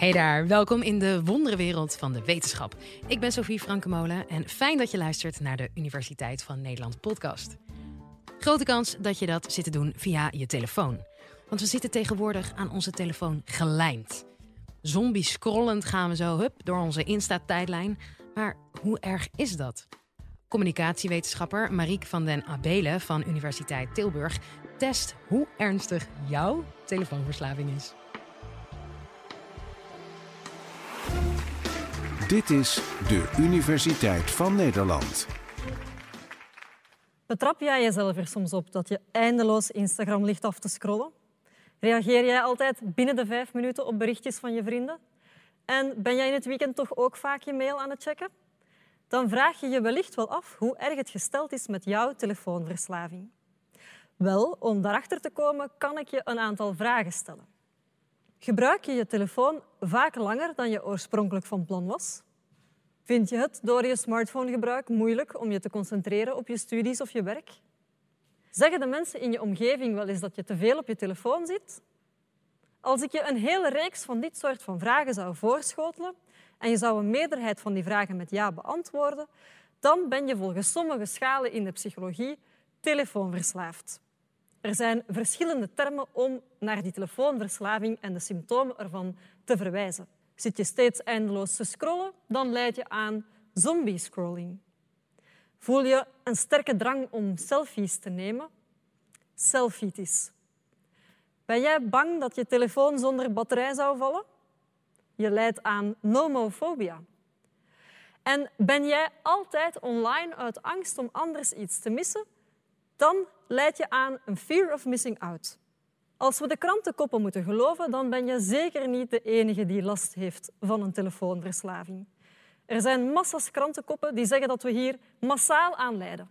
Hey daar, welkom in de wonderenwereld van de wetenschap. Ik ben Sophie Frankemolen en fijn dat je luistert naar de Universiteit van Nederland podcast. Grote kans dat je dat zit te doen via je telefoon. Want we zitten tegenwoordig aan onze telefoon gelijmd. Zombie scrollend gaan we zo hup door onze Insta-tijdlijn. Maar hoe erg is dat? Communicatiewetenschapper Marieke van den Abelen van Universiteit Tilburg test hoe ernstig jouw telefoonverslaving is. Dit is de Universiteit van Nederland. Betrap jij jezelf er soms op dat je eindeloos Instagram ligt af te scrollen? Reageer jij altijd binnen de vijf minuten op berichtjes van je vrienden? En ben jij in het weekend toch ook vaak je mail aan het checken? Dan vraag je je wellicht wel af hoe erg het gesteld is met jouw telefoonverslaving. Wel, om daarachter te komen, kan ik je een aantal vragen stellen. Gebruik je je telefoon vaak langer dan je oorspronkelijk van plan was? Vind je het door je smartphonegebruik moeilijk om je te concentreren op je studies of je werk? Zeggen de mensen in je omgeving wel eens dat je te veel op je telefoon zit? Als ik je een hele reeks van dit soort van vragen zou voorschotelen en je zou een meerderheid van die vragen met ja beantwoorden, dan ben je volgens sommige schalen in de psychologie telefoonverslaafd. Er zijn verschillende termen om naar die telefoonverslaving en de symptomen ervan te verwijzen. Zit je steeds eindeloos te scrollen, dan leid je aan zombie-scrolling. Voel je een sterke drang om selfies te nemen? Selfietis. Ben jij bang dat je telefoon zonder batterij zou vallen? Je leidt aan nomofobia. En ben jij altijd online uit angst om anders iets te missen? Dan leid je aan een fear of missing out. Als we de krantenkoppen moeten geloven, dan ben je zeker niet de enige die last heeft van een telefoonverslaving. Er zijn massas krantenkoppen die zeggen dat we hier massaal aan lijden.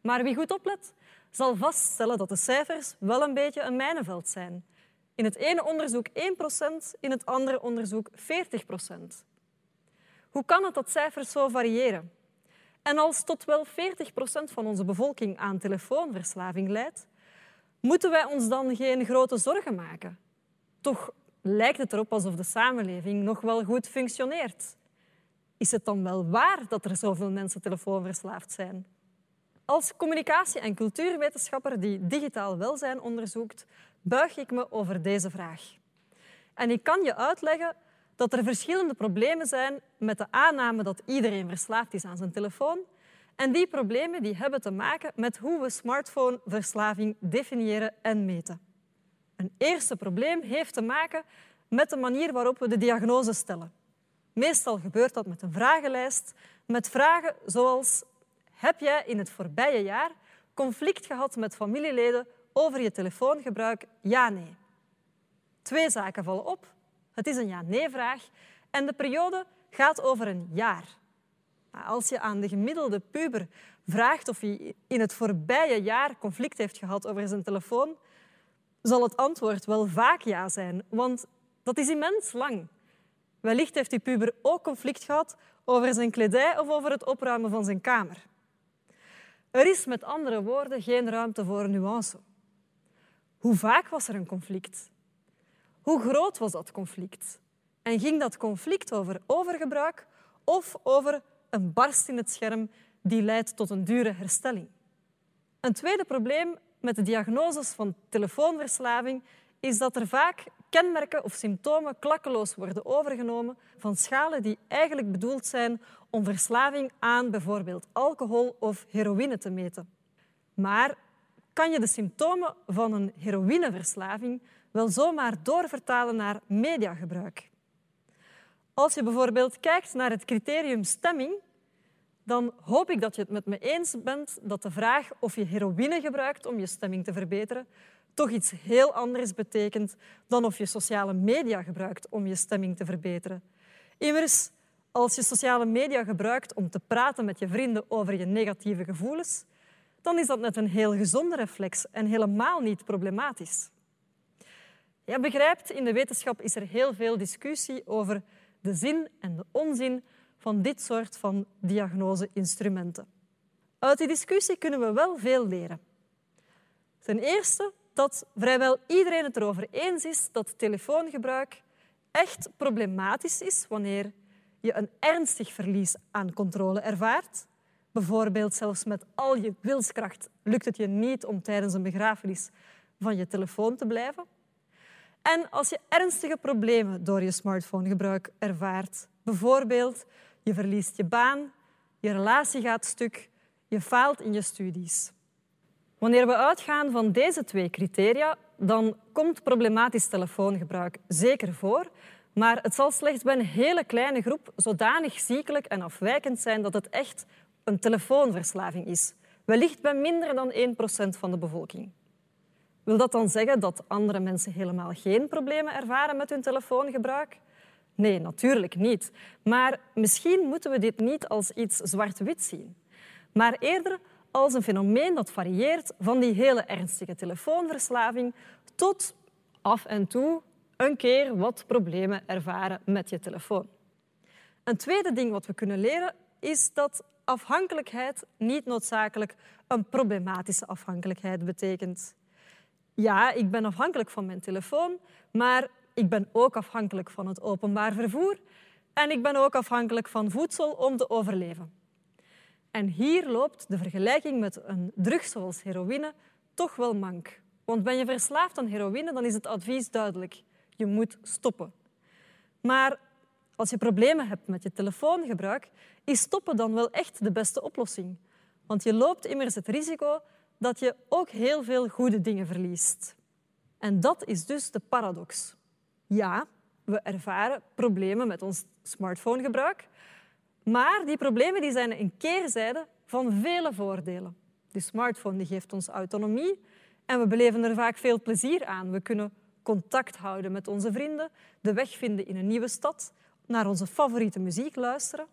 Maar wie goed oplet, zal vaststellen dat de cijfers wel een beetje een mijnenveld zijn. In het ene onderzoek 1%, in het andere onderzoek 40%. Hoe kan het dat cijfers zo variëren? En als tot wel 40% van onze bevolking aan telefoonverslaving lijdt, moeten wij ons dan geen grote zorgen maken? Toch lijkt het erop alsof de samenleving nog wel goed functioneert. Is het dan wel waar dat er zoveel mensen telefoonverslaafd zijn? Als communicatie- en cultuurwetenschapper die digitaal welzijn onderzoekt, buig ik me over deze vraag. En ik kan je uitleggen dat er verschillende problemen zijn met de aanname dat iedereen verslaafd is aan zijn telefoon. En die problemen die hebben te maken met hoe we smartphoneverslaving definiëren en meten. Een eerste probleem heeft te maken met de manier waarop we de diagnose stellen. Meestal gebeurt dat met een vragenlijst, met vragen zoals heb jij in het voorbije jaar conflict gehad met familieleden over je telefoongebruik? Ja, nee. Twee zaken vallen op. Het is een ja-nee-vraag en de periode gaat over een jaar. Als je aan de gemiddelde puber vraagt of hij in het voorbije jaar conflict heeft gehad over zijn telefoon, zal het antwoord wel vaak ja zijn, want dat is immens lang. Wellicht heeft die puber ook conflict gehad over zijn kledij of over het opruimen van zijn kamer. Er is met andere woorden geen ruimte voor nuance. Hoe vaak was er een conflict? Hoe groot was dat conflict? En ging dat conflict over overgebruik of over een barst in het scherm die leidt tot een dure herstelling? Een tweede probleem met de diagnoses van telefoonverslaving is dat er vaak kenmerken of symptomen klakkeloos worden overgenomen van schalen die eigenlijk bedoeld zijn om verslaving aan bijvoorbeeld alcohol of heroïne te meten. Maar kan je de symptomen van een heroïneverslaving wel zomaar doorvertalen naar mediagebruik? Als je bijvoorbeeld kijkt naar het criterium stemming, dan hoop ik dat je het met me eens bent dat de vraag of je heroïne gebruikt om je stemming te verbeteren toch iets heel anders betekent dan of je sociale media gebruikt om je stemming te verbeteren. Immers, als je sociale media gebruikt om te praten met je vrienden over je negatieve gevoelens, dan is dat net een heel gezonde reflex en helemaal niet problematisch. Je begrijpt, in de wetenschap is er heel veel discussie over de zin en de onzin van dit soort van diagnoseinstrumenten. Uit die discussie kunnen we wel veel leren. Ten eerste dat vrijwel iedereen het erover eens is dat telefoongebruik echt problematisch is wanneer je een ernstig verlies aan controle ervaart. Bijvoorbeeld zelfs met al je wilskracht lukt het je niet om tijdens een begrafenis van je telefoon te blijven. En als je ernstige problemen door je smartphonegebruik ervaart, bijvoorbeeld je verliest je baan, je relatie gaat stuk, je faalt in je studies. Wanneer we uitgaan van deze twee criteria, dan komt problematisch telefoongebruik zeker voor, maar het zal slechts bij een hele kleine groep zodanig ziekelijk en afwijkend zijn dat het echt een telefoonverslaving is. Wellicht bij minder dan 1% van de bevolking. Wil dat dan zeggen dat andere mensen helemaal geen problemen ervaren met hun telefoongebruik? Nee, natuurlijk niet. Maar misschien moeten we dit niet als iets zwart-wit zien, maar eerder als een fenomeen dat varieert van die hele ernstige telefoonverslaving tot af en toe een keer wat problemen ervaren met je telefoon. Een tweede ding wat we kunnen leren is dat afhankelijkheid niet noodzakelijk een problematische afhankelijkheid betekent. Ja, ik ben afhankelijk van mijn telefoon, maar ik ben ook afhankelijk van het openbaar vervoer en ik ben ook afhankelijk van voedsel om te overleven. En hier loopt de vergelijking met een drug zoals heroïne toch wel mank. Want ben je verslaafd aan heroïne, dan is het advies duidelijk. Je moet stoppen. Maar als je problemen hebt met je telefoongebruik, is stoppen dan wel echt de beste oplossing. Want je loopt immers het risico dat je ook heel veel goede dingen verliest. En dat is dus de paradox. Ja, we ervaren problemen met ons smartphonegebruik, maar die problemen die zijn een keerzijde van vele voordelen. De smartphone geeft ons autonomie en we beleven er vaak veel plezier aan. We kunnen contact houden met onze vrienden, de weg vinden in een nieuwe stad, naar onze favoriete muziek luisteren.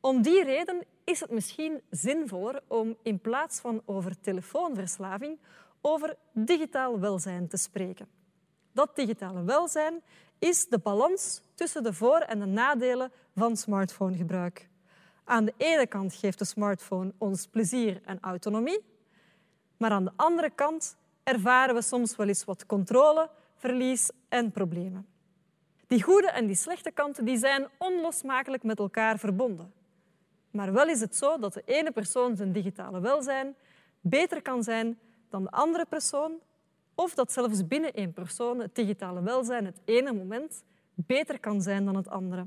Om die reden is het misschien zinvoller om in plaats van over telefoonverslaving over digitaal welzijn te spreken. Dat digitale welzijn is de balans tussen de voor- en de nadelen van smartphonegebruik. Aan de ene kant geeft de smartphone ons plezier en autonomie, maar aan de andere kant ervaren we soms wel eens wat controle, verlies en problemen. Die goede en die slechte kanten die zijn onlosmakelijk met elkaar verbonden. Maar wel is het zo dat de ene persoon zijn digitale welzijn beter kan zijn dan de andere persoon, of dat zelfs binnen één persoon het digitale welzijn het ene moment beter kan zijn dan het andere.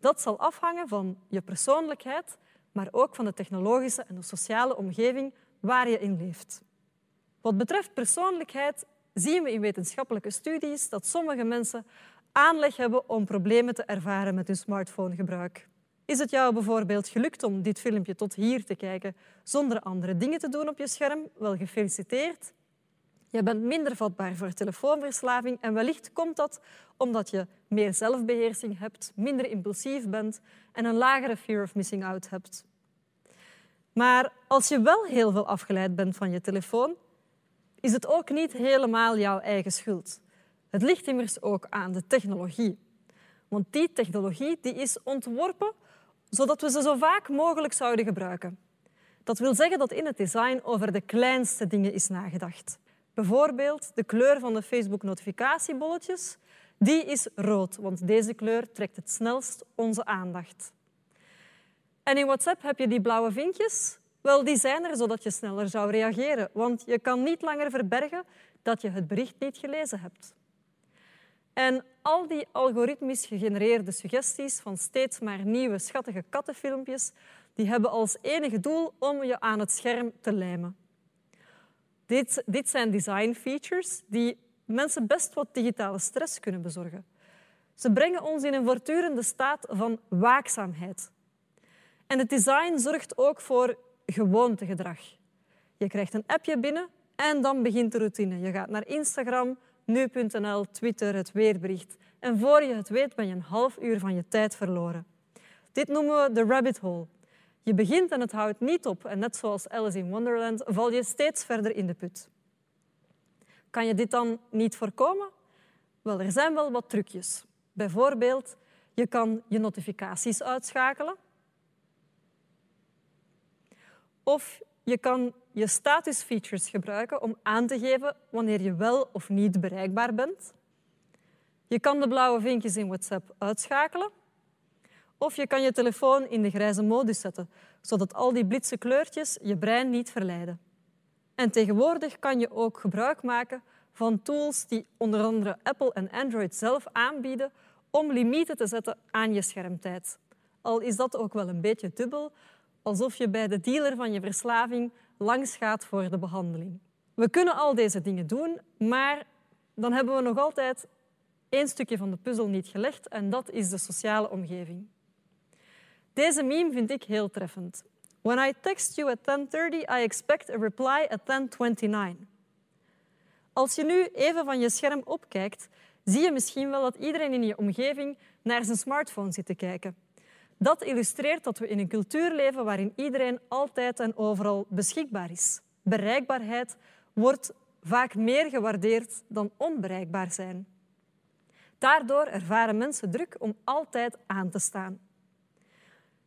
Dat zal afhangen van je persoonlijkheid, maar ook van de technologische en de sociale omgeving waar je in leeft. Wat betreft persoonlijkheid zien we in wetenschappelijke studies dat sommige mensen aanleg hebben om problemen te ervaren met hun smartphonegebruik. Is het jou bijvoorbeeld gelukt om dit filmpje tot hier te kijken zonder andere dingen te doen op je scherm? Wel gefeliciteerd. Je bent minder vatbaar voor telefoonverslaving en wellicht komt dat omdat je meer zelfbeheersing hebt, minder impulsief bent en een lagere fear of missing out hebt. Maar als je wel heel veel afgeleid bent van je telefoon, is het ook niet helemaal jouw eigen schuld. Het ligt immers ook aan de technologie. Want die technologie die is ontworpen zodat we ze zo vaak mogelijk zouden gebruiken. Dat wil zeggen dat in het design over de kleinste dingen is nagedacht. Bijvoorbeeld de kleur van de Facebook-notificatiebolletjes, die is rood, want deze kleur trekt het snelst onze aandacht. En in WhatsApp heb je die blauwe vinkjes. Wel, die zijn er zodat je sneller zou reageren, want je kan niet langer verbergen dat je het bericht niet gelezen hebt. En al die algoritmisch gegenereerde suggesties van steeds maar nieuwe schattige kattenfilmpjes, die hebben als enige doel om je aan het scherm te lijmen. Dit, dit zijn design features die mensen best wat digitale stress kunnen bezorgen. Ze brengen ons in een voortdurende staat van waakzaamheid. En het design zorgt ook voor gewoontegedrag. Je krijgt een appje binnen en dan begint de routine. Je gaat naar Instagram, nu.nl, Twitter, het weerbericht. En voor je het weet ben je een half uur van je tijd verloren. Dit noemen we de rabbit hole. Je begint en het houdt niet op. En net zoals Alice in Wonderland val je steeds verder in de put. Kan je dit dan niet voorkomen? Wel, er zijn wel wat trucjes. Bijvoorbeeld, je kan je notificaties uitschakelen. Of je kan je statusfeatures gebruiken om aan te geven wanneer je wel of niet bereikbaar bent. Je kan de blauwe vinkjes in WhatsApp uitschakelen. Of je kan je telefoon in de grijze modus zetten, zodat al die blitse kleurtjes je brein niet verleiden. En tegenwoordig kan je ook gebruik maken van tools die onder andere Apple en Android zelf aanbieden om limieten te zetten aan je schermtijd. Al is dat ook wel een beetje dubbel, alsof je bij de dealer van je verslaving langs gaat voor de behandeling. We kunnen al deze dingen doen, maar dan hebben we nog altijd één stukje van de puzzel niet gelegd en dat is de sociale omgeving. Deze meme vind ik heel treffend. When I text you at 10:30, I expect a reply at 10:29. Als je nu even van je scherm opkijkt, zie je misschien wel dat iedereen in je omgeving naar zijn smartphone zit te kijken. Dat illustreert dat we in een cultuur leven waarin iedereen altijd en overal beschikbaar is. Bereikbaarheid wordt vaak meer gewaardeerd dan onbereikbaar zijn. Daardoor ervaren mensen druk om altijd aan te staan.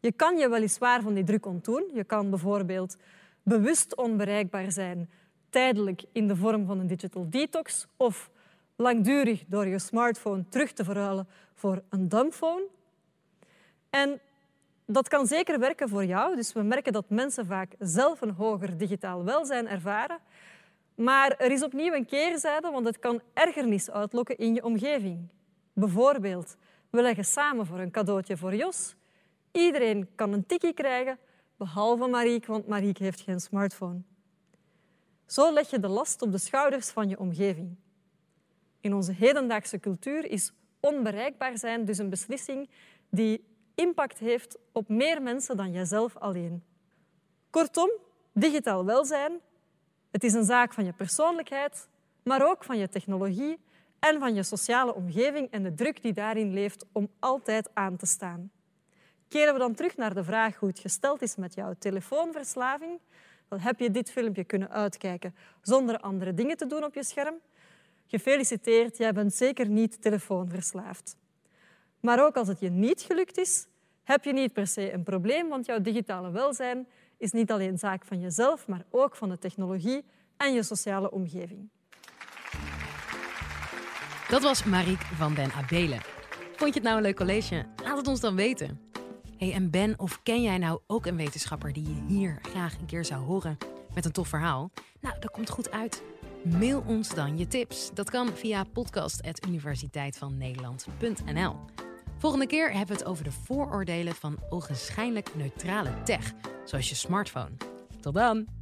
Je kan je weliswaar van die druk ontdoen. Je kan bijvoorbeeld bewust onbereikbaar zijn, tijdelijk in de vorm van een digital detox of langdurig door je smartphone terug te verruilen voor een dumbphone. En dat kan zeker werken voor jou. Dus we merken dat mensen vaak zelf een hoger digitaal welzijn ervaren. Maar er is opnieuw een keerzijde, want het kan ergernis uitlokken in je omgeving. Bijvoorbeeld, we leggen samen voor een cadeautje voor Jos. Iedereen kan een tikkie krijgen, behalve Marieke, want Marieke heeft geen smartphone. Zo leg je de last op de schouders van je omgeving. In onze hedendaagse cultuur is onbereikbaar zijn dus een beslissing die impact heeft op meer mensen dan jijzelf alleen. Kortom, digitaal welzijn, het is een zaak van je persoonlijkheid, maar ook van je technologie en van je sociale omgeving en de druk die daarin leeft om altijd aan te staan. Keren we dan terug naar de vraag hoe het gesteld is met jouw telefoonverslaving, dan heb je dit filmpje kunnen uitkijken zonder andere dingen te doen op je scherm. Gefeliciteerd, jij bent zeker niet telefoonverslaafd. Maar ook als het je niet gelukt is, heb je niet per se een probleem, want jouw digitale welzijn is niet alleen zaak van jezelf, maar ook van de technologie en je sociale omgeving. Dat was Mariek van den Abelen. Vond je het nou een leuk college? Laat het ons dan weten. Hey, en Ben, of ken jij nou ook een wetenschapper die je hier graag een keer zou horen met een tof verhaal? Nou, dat komt goed uit. Mail ons dan je tips. Dat kan via podcast.universiteitvannederland.nl. Volgende keer hebben we het over de vooroordelen van ogenschijnlijk neutrale tech, zoals je smartphone. Tot dan!